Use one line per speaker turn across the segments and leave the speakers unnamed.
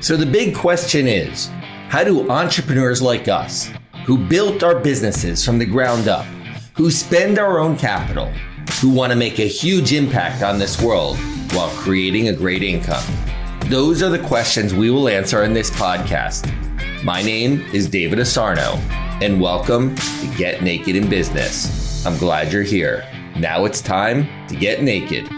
So the big question is how do entrepreneurs like us, who built our businesses from the ground up, who spend our own capital, who want to make a huge impact on this world while creating a great income? Those are the questions we will answer in this podcast. My name is David Asarno, and welcome to Get Naked in Business. I'm glad you're here. Now it's time to get naked.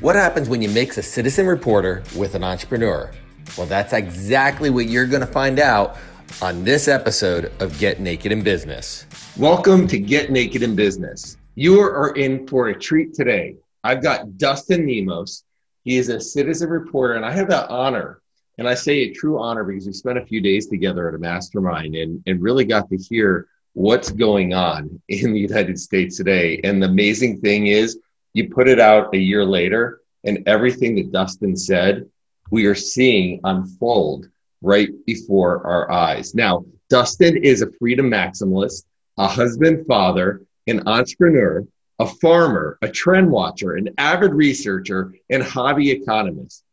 What happens when you mix a citizen reporter with an entrepreneur? Well, that's exactly what you're going to find out on this episode of Get Naked in Business. Welcome to Get Naked in Business. You are in for a treat today. I've got Dustin Nemos. He is a citizen reporter, and I have that honor. And I say a true honor because we spent a few days together at a mastermind and, and really got to hear what's going on in the United States today. And the amazing thing is, you put it out a year later, and everything that Dustin said, we are seeing unfold right before our eyes. Now, Dustin is a freedom maximalist, a husband, father, an entrepreneur, a farmer, a trend watcher, an avid researcher, and hobby economist.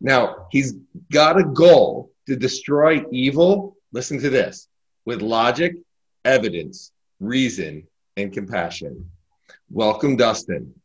Now, he's got a goal to destroy evil. Listen to this with logic, evidence, reason, and compassion. Welcome, Dustin.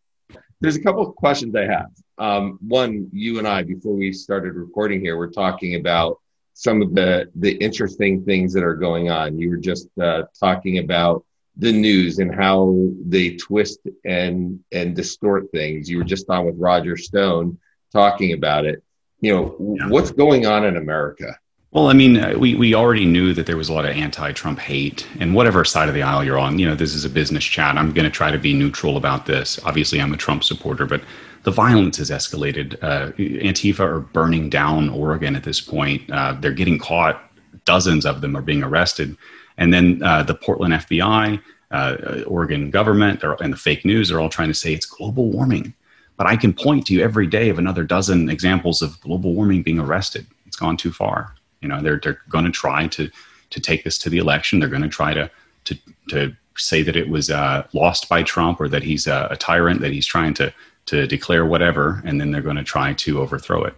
There's a couple of questions I have. Um, one, you and I, before we started recording here, we're talking about some of the the interesting things that are going on. You were just uh, talking about the news and how they twist and and distort things. You were just on with Roger Stone talking about it. You know, yeah. what's going on in America?
Well, I mean, uh, we, we already knew that there was a lot of anti Trump hate. And whatever side of the aisle you're on, you know, this is a business chat. I'm going to try to be neutral about this. Obviously, I'm a Trump supporter, but the violence has escalated. Uh, Antifa are burning down Oregon at this point. Uh, they're getting caught. Dozens of them are being arrested. And then uh, the Portland FBI, uh, Oregon government, and the fake news are all trying to say it's global warming. But I can point to you every day of another dozen examples of global warming being arrested. It's gone too far. You know, they're they're going to try to to take this to the election. They're going to try to to to say that it was uh, lost by Trump or that he's a, a tyrant, that he's trying to to declare whatever, and then they're going to try to overthrow it.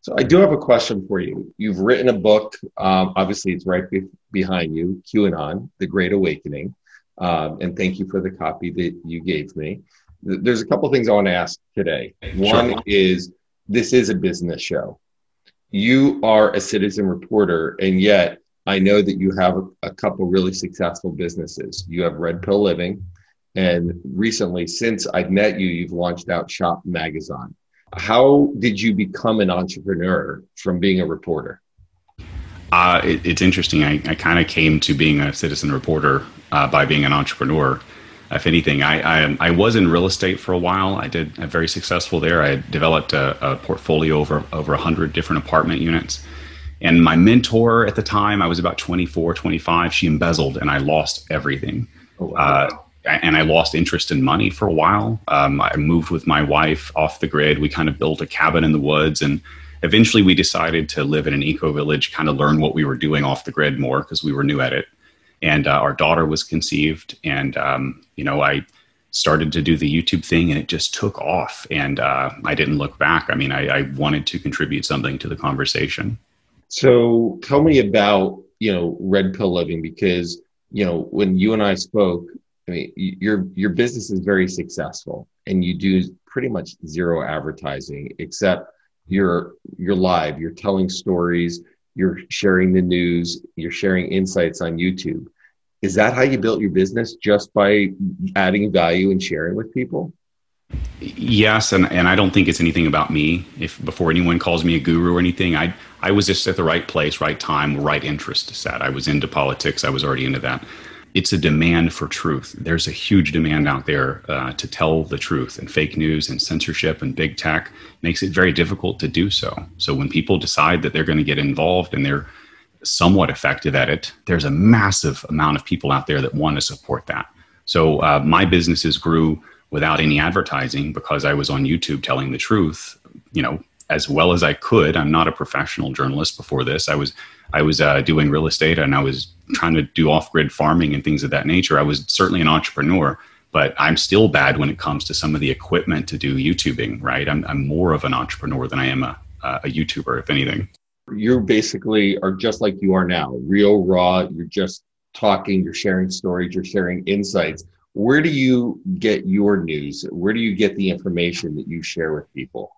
So I do have a question for you. You've written a book. Um, obviously, it's right be- behind you, QAnon: The Great Awakening. Um, and thank you for the copy that you gave me. There's a couple things I want to ask today. One sure. is this is a business show you are a citizen reporter, and yet I know that you have a, couple really successful businesses. You have Red Pill Living, and recently, since I've met you, you've launched out Shop Magazon. How did you become an entrepreneur from being a reporter?
Uh, it, it's interesting. I, I kind of came to being a citizen reporter uh, by being an entrepreneur if anything. I, I, I was in real estate for a while. I did I'm very successful there. I developed a, a portfolio over over 100 different apartment units. And my mentor at the time, I was about 24, 25, she embezzled and I lost everything. Oh, wow. uh, and I lost interest in money for a while. Um, I moved with my wife off the grid. We kind of built a cabin in the woods and eventually we decided to live in an eco village, kind of learn what we were doing off the grid more because we were new at it and uh, our daughter was conceived and um, you know i started to do the youtube thing and it just took off and uh, i didn't look back. I mean I, I, wanted to contribute something to the conversation.
So tell me about you know red pill living because you know when you and i spoke i mean your your business is very successful and you do pretty much zero advertising except you're you're live. You're telling stories. You're sharing the news, you're sharing insights on YouTube. Is that how you built your business just by adding value and sharing with people?
Yes, and, and I don't think it's anything about me. If before anyone calls me a guru or anything, I I was just at the right place, right time, right interest set. I was into politics. I was already into that it's a demand for truth. There's a huge demand out there uh, to tell the truth, and fake news and censorship and big tech makes it very difficult to do so. So when people decide that they're going to get involved and they're somewhat effective at it, there's a massive amount of people out there that want to support that. So uh, my businesses grew without any advertising because I was on YouTube telling the truth. You know, as well as I could. I'm not a professional journalist before this. I was I was uh, doing real estate and I was trying to do off grid farming and things of that nature. I was certainly an entrepreneur, but I'm still bad when it comes to some of the equipment to do YouTubing. Right? I'm I'm more of an entrepreneur than I am a a YouTuber, if anything.
You basically are just like you are now, real raw. You're just talking, you're sharing stories, you're sharing insights. Where do you get your news? Where do you get the information that you share with people?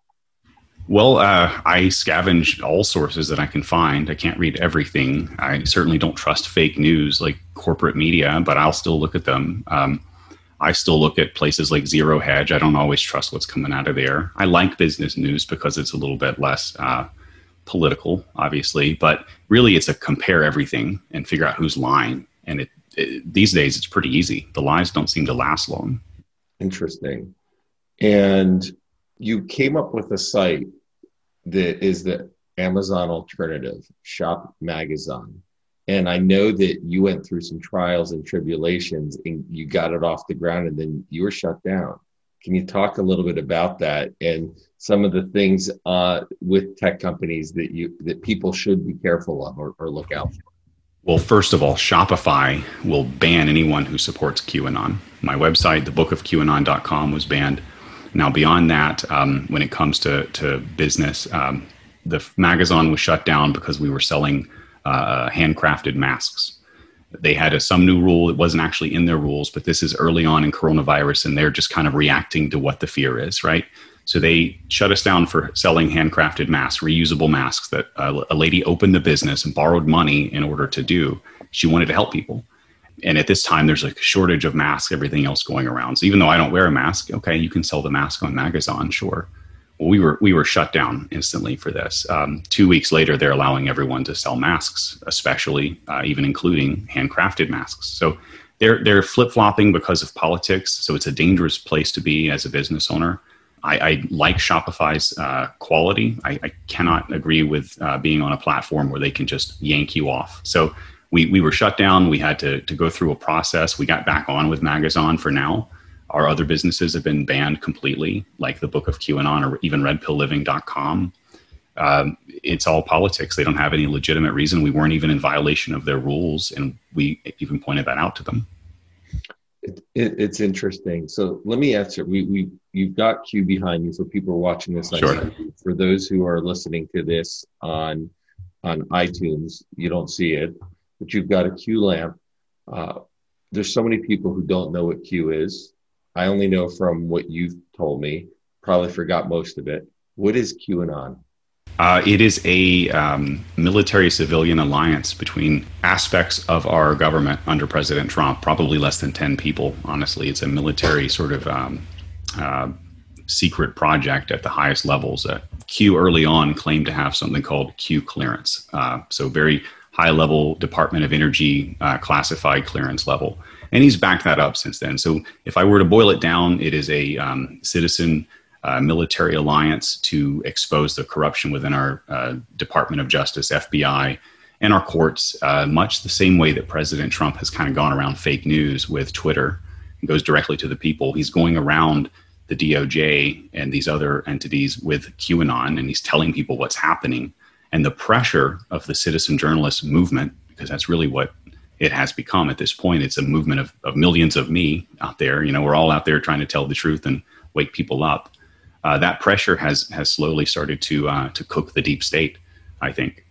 Well, uh, I scavenge all sources that I can find. I can't read everything. I certainly don't trust fake news like corporate media, but I'll still look at them. Um, I still look at places like Zero Hedge. I don't always trust what's coming out of there. I like business news because it's a little bit less uh, political, obviously, but really it's a compare everything and figure out who's lying. And it, it, these days it's pretty easy. The lies don't seem to last long.
Interesting. And you came up with a site that is the Amazon alternative, Shop Magazon. And I know that you went through some trials and tribulations and you got it off the ground and then you were shut down. Can you talk a little bit about that and some of the things uh, with tech companies that you that people should be careful of or, or look out for?
Well, first of all, Shopify will ban anyone who supports QAnon. My website, thebookofqanon.com, was banned. Now, beyond that, um, when it comes to, to business, um, the Magazon was shut down because we were selling uh, handcrafted masks. They had a, some new rule. It wasn't actually in their rules, but this is early on in coronavirus, and they're just kind of reacting to what the fear is, right? So they shut us down for selling handcrafted masks, reusable masks that uh, a lady opened the business and borrowed money in order to do. She wanted to help people. And at this time there's a shortage of masks everything else going around. So even though i don't wear a mask okay you can sell the mask on magazon sure. Well, we were we were shut down instantly for this. Um, two weeks later they're allowing everyone to sell masks especially uh, even including handcrafted masks. So they're they're flip-flopping because of politics. So it's a dangerous place to be as a business owner I, I like Shopify's uh, quality. I, I, cannot agree with uh, being on a platform where they can just yank you off. So we, we were shut down. We had to, to go through a process. We got back on with Magazon for now. Our other businesses have been banned completely, like the Book of QAnon or even RedPillLiving.com. Um, it's all politics. They don't have any legitimate reason. We weren't even in violation of their rules, and we even pointed that out to them.
It, it, it's interesting. So let me answer. We, we you've got Q behind you for people are watching this.
Sure.
For those who are listening to this on on iTunes, you don't see it but you've got a Q lamp. Uh, there's so many people who don't know what Q is. I only know from what you've told me. Probably forgot most of it. What is QAnon?
Uh, it is a um, military civilian alliance between aspects of our government under President Trump, probably less than 10 people, honestly. It's a military sort of um, uh, secret project at the highest levels. Uh, Q early on claimed to have something called Q clearance. Uh, so, very high level Department of Energy uh, classified clearance level. And he's backed that up since then. So if I were to boil it down, it is a um, citizen uh, military alliance to expose the corruption within our uh, Department of Justice, FBI, and our courts, uh, much the same way that President Trump has kind of gone around fake news with Twitter. and goes directly to the people. He's going around the DOJ and these other entities with QAnon, and he's telling people what's happening and the pressure of the citizen journalist movement, because that's really what it has become at this point. It's a movement of, of millions of me out there. You know, we're all out there trying to tell the truth and wake people up. Uh, that pressure has has slowly started to uh, to cook the deep state. I think.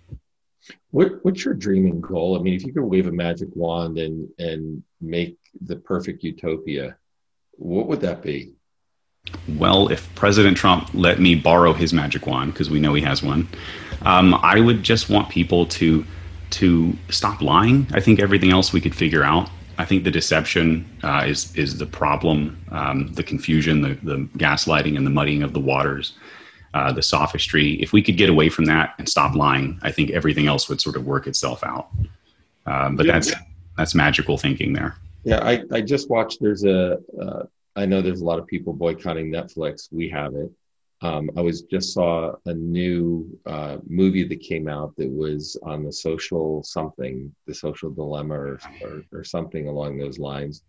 What what's your dreaming goal? I mean, if you could wave a magic wand and and make the perfect utopia, what would that be?
Well, if President Trump let me borrow his magic wand, because we know he has one, um, I would just want people to to stop lying. I think everything else we could figure out. I think the deception uh, is is the problem, um, the confusion, the, the gaslighting, and the muddying of the waters, uh, the sophistry. If we could get away from that and stop lying, I think everything else would sort of work itself out. Um, but yeah. that's that's magical thinking there.
Yeah, I, I just watched. There's a. Uh, I know there's a lot of people boycotting Netflix. We have it. Um, I was just saw a new uh, movie that came out that was on the social something, the social dilemma, or, or, or something along those lines,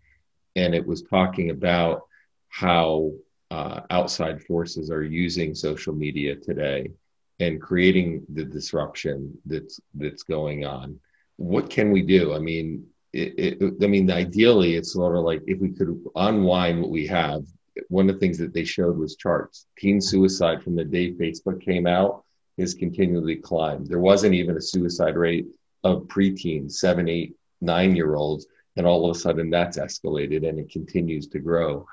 and it was talking about how uh, outside forces are using social media today and creating the disruption that's that's going on. What can we do? I mean, it, it, I mean, ideally, it's sort of like if we could unwind what we have, one of the things that they showed was charts. Teen suicide from the day Facebook came out has continually climbed. There wasn't even a suicide rate of preteens, seven, eight, nine year olds, and all of a sudden that's escalated and it continues to grow.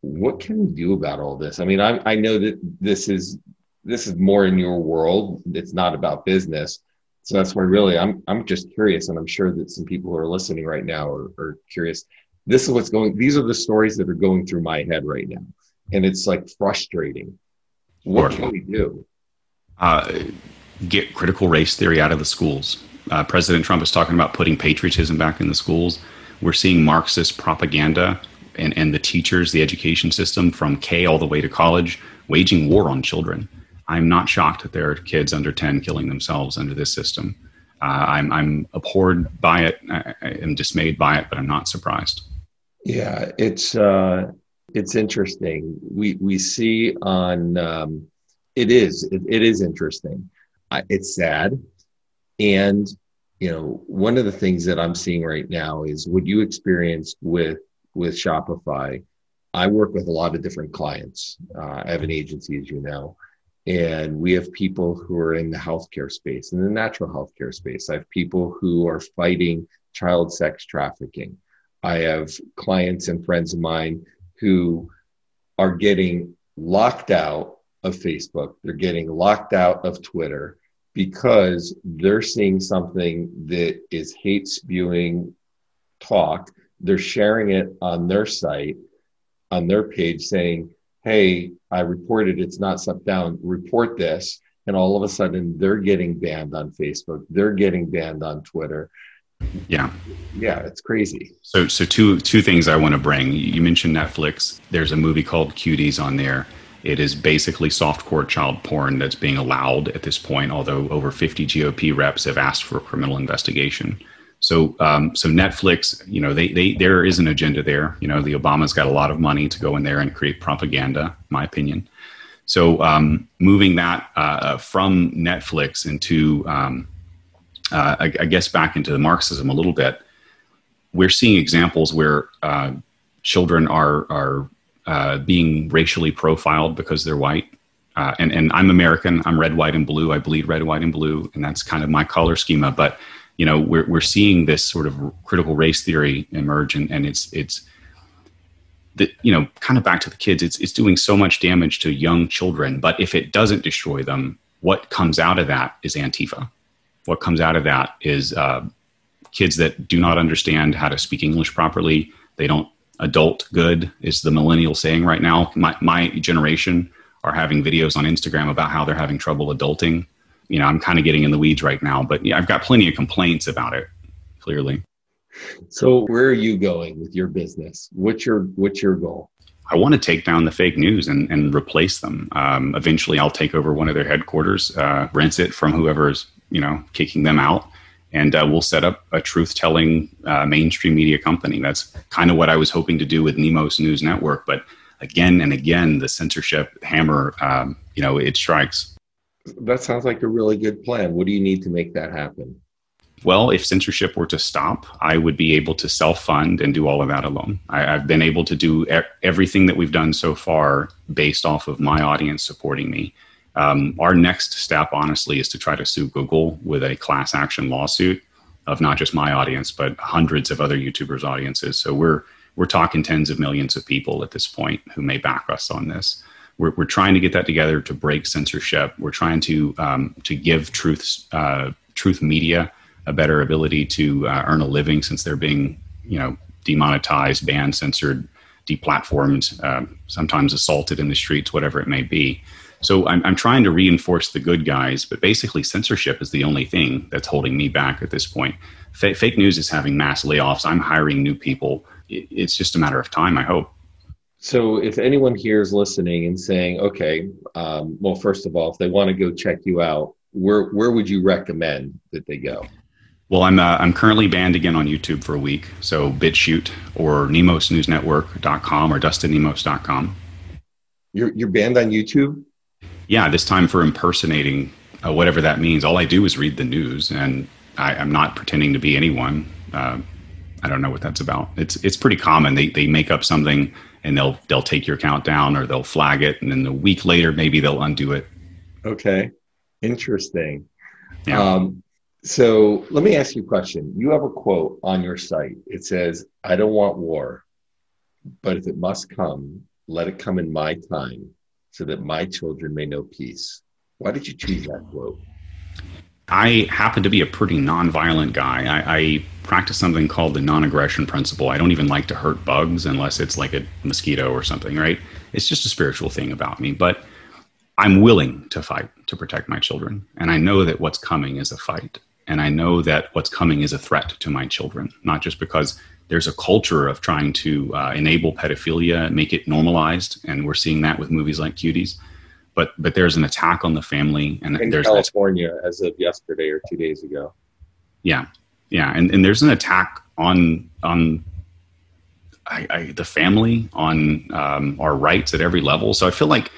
What can we do about all this? I mean, I, I know that this is this is more in your world. It's not about business. So that's why really I'm I'm just curious, and I'm sure that some people who are listening right now are, are curious. This is what's going. These are the stories that are going through my head right now, and it's like frustrating. What can we do?
Uh, get critical race theory out of the schools. Uh, President Trump is talking about putting patriotism back in the schools. We're seeing Marxist propaganda and, and the teachers, the education system from K all the way to college, waging war on children. I'm not shocked that there are kids under 10 killing themselves under this system. Uh, I'm, I'm abhorred by it. I, I, am dismayed by it, but I'm not surprised.
Yeah, it's uh, it's interesting. We we see on um, it is it, it is interesting. it's sad, and you know one of the things that I'm seeing right now is what you experienced with with Shopify. I work with a lot of different clients. Uh, I have an agency, as you know, and we have people who are in the healthcare space, in the natural healthcare space. I have people who are fighting child sex trafficking. I have clients and friends of mine who are getting locked out of Facebook. They're getting locked out of Twitter because they're seeing something that is hate spewing talk. They're sharing it on their site, on their page, saying, hey, I reported it's not sent down, report this. And all of a sudden they're getting banned on Facebook, they're getting banned on Twitter.
Yeah.
Yeah, it's crazy.
So so two two things I want to bring. You mentioned Netflix. There's a movie called Cuties on there. It is basically softcore child porn that's being allowed at this point, although over 50 GOP reps have asked for a criminal investigation. So, um, so Netflix, you know, they, they, there is an agenda there. You know, the Obamas got a lot of money to go in there and create propaganda, my opinion. So, um, moving that uh, from Netflix into, um, uh, I, I, guess, back into the Marxism a little bit, we're seeing examples where uh, children are are uh, being racially profiled because they're white. Uh, and and I'm American. I'm red, white, and blue. I bleed red, white, and blue, and that's kind of my color schema. But you know we're we're seeing this sort of critical race theory emerge, and, and it's it's the, you know kind of back to the kids. It's it's doing so much damage to young children, but if it doesn't destroy them, what comes out of that is Antifa. What comes out of that is uh, kids that do not understand how to speak English properly. They don't adult good is the millennial saying right now. My my generation are having videos on Instagram about how they're having trouble adulting you know, I'm kind of getting in the weeds right now, but yeah, I've got plenty of complaints about it. Clearly.
So, where are you going with your business? What's your What's your goal?
I want to take down the fake news and, and replace them. Um, eventually, I'll take over one of their headquarters, uh, rent it from whoever's you know kicking them out, and uh, we'll set up a truth-telling uh, mainstream media company. That's kind of what I was hoping to do with Nemos News Network, but again and again, the censorship hammer, um, you know, it strikes
that sounds like a really good plan. What do you need to make that happen?
Well, if censorship were to stop, I would be able to self fund and do all of that alone. I, have been able to do e- everything that we've done so far based off of my audience supporting me. Um, our next step, honestly, is to try to sue Google with a class action lawsuit of not just my audience, but hundreds of other YouTubers' audiences. So we're we're talking tens of millions of people at this point who may back us on this we're, we're trying to get that together to break censorship. We're trying to um, to give truth uh, truth media a better ability to uh, earn a living since they're being you know demonetized, banned, censored, deplatformed, uh, sometimes assaulted in the streets, whatever it may be. So I'm, I'm trying to reinforce the good guys, but basically censorship is the only thing that's holding me back at this point. F- fake news is having mass layoffs. I'm hiring new people. It's just a matter of time, I hope.
So, if anyone here is listening and saying, "Okay, um, well, first of all, if they want to go check you out, where where would you recommend that they go?"
Well, I'm uh, I'm currently banned again on YouTube for a week. So BitChute or NemosNewsNetwork.com or DustinNemos.com.
You're you're banned on YouTube.
Yeah, this time for impersonating uh, whatever that means. All I do is read the news, and I, am not pretending to be anyone. Uh, I don't know what that's about. It's it's pretty common. They they make up something and they'll they'll take your account down or they'll flag it and then a week later maybe they'll undo it
okay Interesting. Yeah. Um, so let me ask you a question. You have a quote on your site. It says, I don't want war, but if it must come, let it come in my time so that my children may know peace. Why did you choose that quote?
I happen to be a pretty nonviolent guy. I, I practice something called the non aggression principle. I don't even like to hurt bugs unless it's like a mosquito or something, right? It's just a spiritual thing about me. But I'm willing to fight to protect my children. And I know that what's coming is a fight. And I know that what's coming is a threat to my children, not just because there's a culture of trying to uh, enable pedophilia, make it normalized. And we're seeing that with movies like Cuties. But, but there's an attack on the family. And
In
there's
California, as of yesterday or two days ago.
Yeah. Yeah. And, and there's an attack on, on I, I, the family, on um, our rights at every level. So I feel like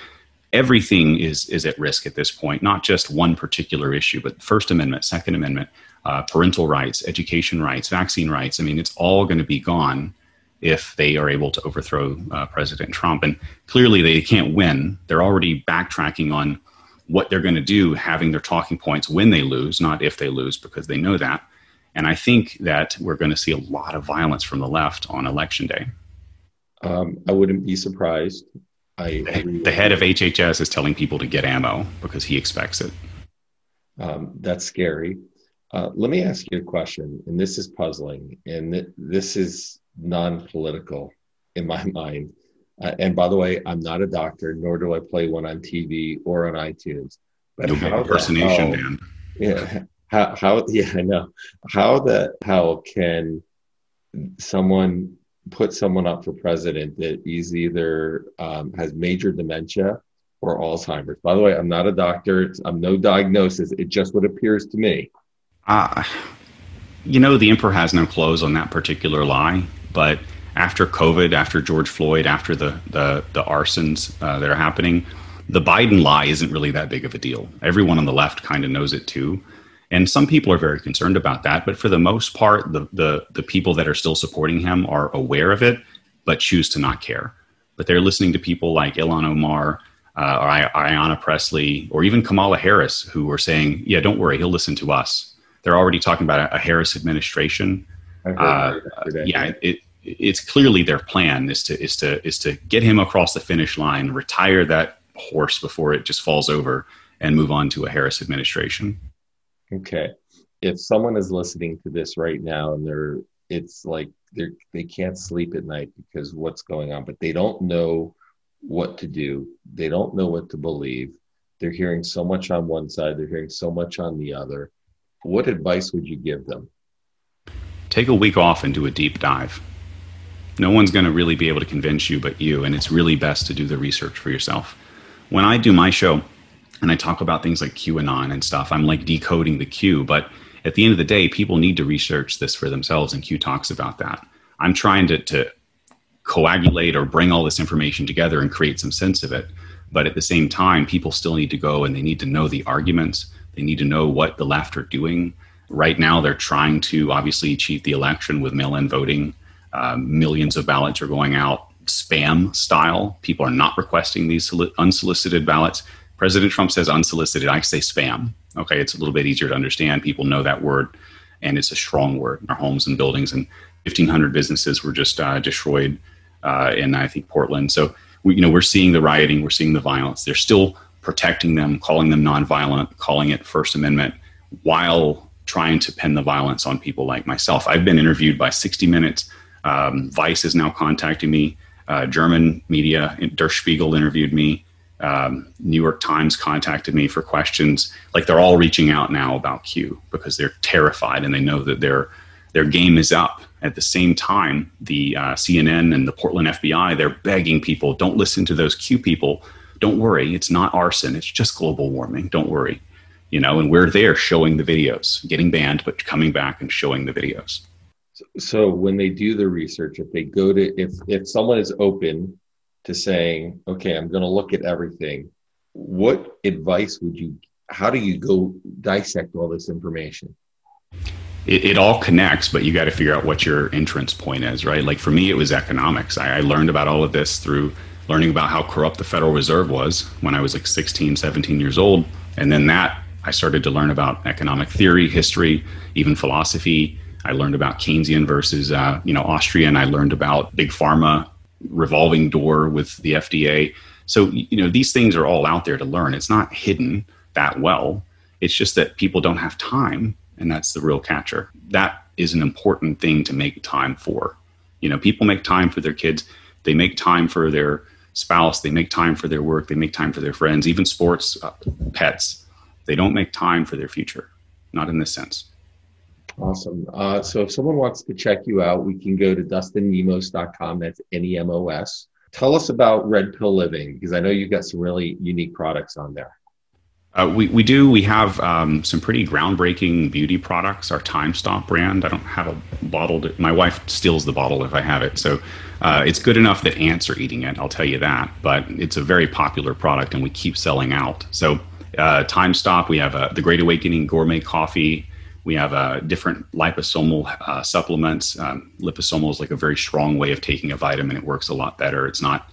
everything is is at risk at this point. Not just one particular issue, but First Amendment, Second Amendment, uh, parental rights, education rights, vaccine rights. I mean, it's all going to be gone if they are able to overthrow uh, President Trump. And clearly, they can't win. They're already backtracking on what they're going to do, having their talking points when they lose, not if they lose, because they know that. And I think that we're going to see a lot of violence from the left on election day.
Um, I wouldn't be surprised. I
the, the head of HHS is telling people to get ammo because he expects it.
Um, that's scary. Uh, let me ask you a question, and this is puzzling, and th- this is non-political in my mind. Uh, and by the way, I'm not a doctor, nor do I play one on TV or on iTunes.
But no impersonation, Dan.
Yeah. How, how? Yeah, I know. How the hell can someone put someone up for president that is either um, has major dementia or Alzheimer's. By the way, I'm not a doctor. It's, I'm no diagnosis. It's just what appears to me.
Uh, you know, the emperor has no clothes on that particular lie. But after COVID, after George Floyd, after the the, the arsons uh, that are happening, the Biden lie isn't really that big of a deal. Everyone on the left kind of knows it too. And some people are very concerned about that, but for the most part, the, the, the people that are still supporting him are aware of it, but choose to not care. But they're listening to people like Ilhan Omar, uh, or Ayanna Pressley, or even Kamala Harris, who are saying, "Yeah, don't worry, he'll listen to us." They're already talking about a, a Harris administration. Uh, yeah, it, it's clearly their plan is to is to is to get him across the finish line, retire that horse before it just falls over, and move on to a Harris administration.
Okay. If someone is listening to this right now and they're, it's like they're, they can't sleep at night because what's going on, but they don't know what to do. They don't know what to believe. They're hearing so much on one side, they're hearing so much on the other. What advice would you give them?
Take a week off and do a deep dive. No one's going to really be able to convince you but you, and it's really best to do the research for yourself. When I do my show, and I talk about things like QAnon and stuff. I'm like decoding the Q, but at the end of the day, people need to research this for themselves, and Q talks about that. I'm trying to, to coagulate or bring all this information together and create some sense of it. But at the same time, people still need to go and they need to know the arguments. They need to know what the left are doing. Right now, they're trying to obviously cheat the election with mail in voting. Uh, millions of ballots are going out spam style. People are not requesting these unsolicited ballots. President Trump says unsolicited. I say spam. Okay, it's a little bit easier to understand. People know that word, and it's a strong word in our homes and buildings. And 1,500 businesses were just uh, destroyed uh, in, I think, Portland. So, we, you know, we're seeing the rioting, we're seeing the violence. They're still protecting them, calling them nonviolent, calling it First Amendment, while trying to pin the violence on people like myself. I've been interviewed by 60 Minutes. Um, Vice is now contacting me. Uh, German media, Der Spiegel interviewed me um, New York Times contacted me for questions. Like they're all reaching out now about Q because they're terrified and they know that their their game is up. At the same time, the uh, CNN and the Portland FBI they're begging people don't listen to those Q people. Don't worry, it's not arson. It's just global warming. Don't worry, you know. And we're there showing the videos, getting banned, but coming back and showing the videos.
So when they do the research, if they go to if if someone is open to saying, okay, I'm going to look at everything, what advice would you, how do you go dissect all this information?
It, it all connects, but you got to figure out what your entrance point is, right? Like for me, it was economics. I, I learned about all of this through learning about how corrupt the Federal Reserve was when I was like 16, 17 years old. And then that I started to learn about economic theory, history, even philosophy. I learned about Keynesian versus, uh, you know, Austrian. I learned about big pharma, revolving door with the FDA. So, you know, these things are all out there to learn. It's not hidden that well. It's just that people don't have time, and that's the real catcher. That is an important thing to make time for. You know, people make time for their kids, they make time for their spouse, they make time for their work, they make time for their friends, even sports, uh, pets. They don't make time for their future, not in this sense.
Awesome. Uh, so if someone wants to check you out, we can go to dustinnemos.com. That's N E M O S. Tell us about Red Pill Living because I know you've got some really unique products on there.
Uh, we, we do. We have um, some pretty groundbreaking beauty products. Our Time Stop brand. I don't have a bottle. To, my wife steals the bottle if I have it. So uh, it's good enough that ants are eating it. I'll tell you that. But it's a very popular product, and we keep selling out. So uh, Time Stop. We have uh, the Great Awakening Gourmet Coffee. We have uh, different liposomal uh, supplements. Um, liposomal is like a very strong way of taking a vitamin. It works a lot better. It's not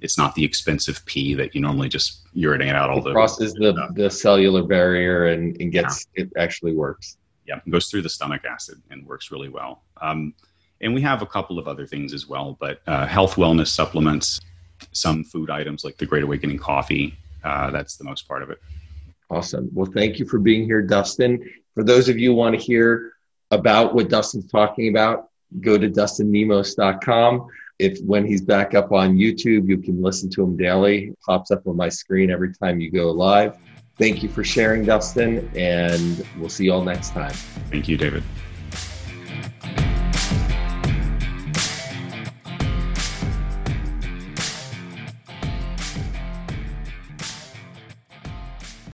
it's not the expensive pee that you normally just urinate out all
it
the
crosses the, the cellular barrier and, and gets yeah. it actually works.
Yeah, it goes through the stomach acid and works really well. Um, and we have a couple of other things as well, but uh, health wellness supplements, some food items like the Great Awakening coffee. Uh, that's the most part of it.
Awesome. Well, thank you for being here, Dustin. For those of you who want to hear about what Dustin's talking about, go to dustinnemos.com if when he's back up on YouTube, you can listen to him daily. It pops up on my screen every time you go live. Thank you for sharing, Dustin, and we'll see you all next time.
Thank you, David.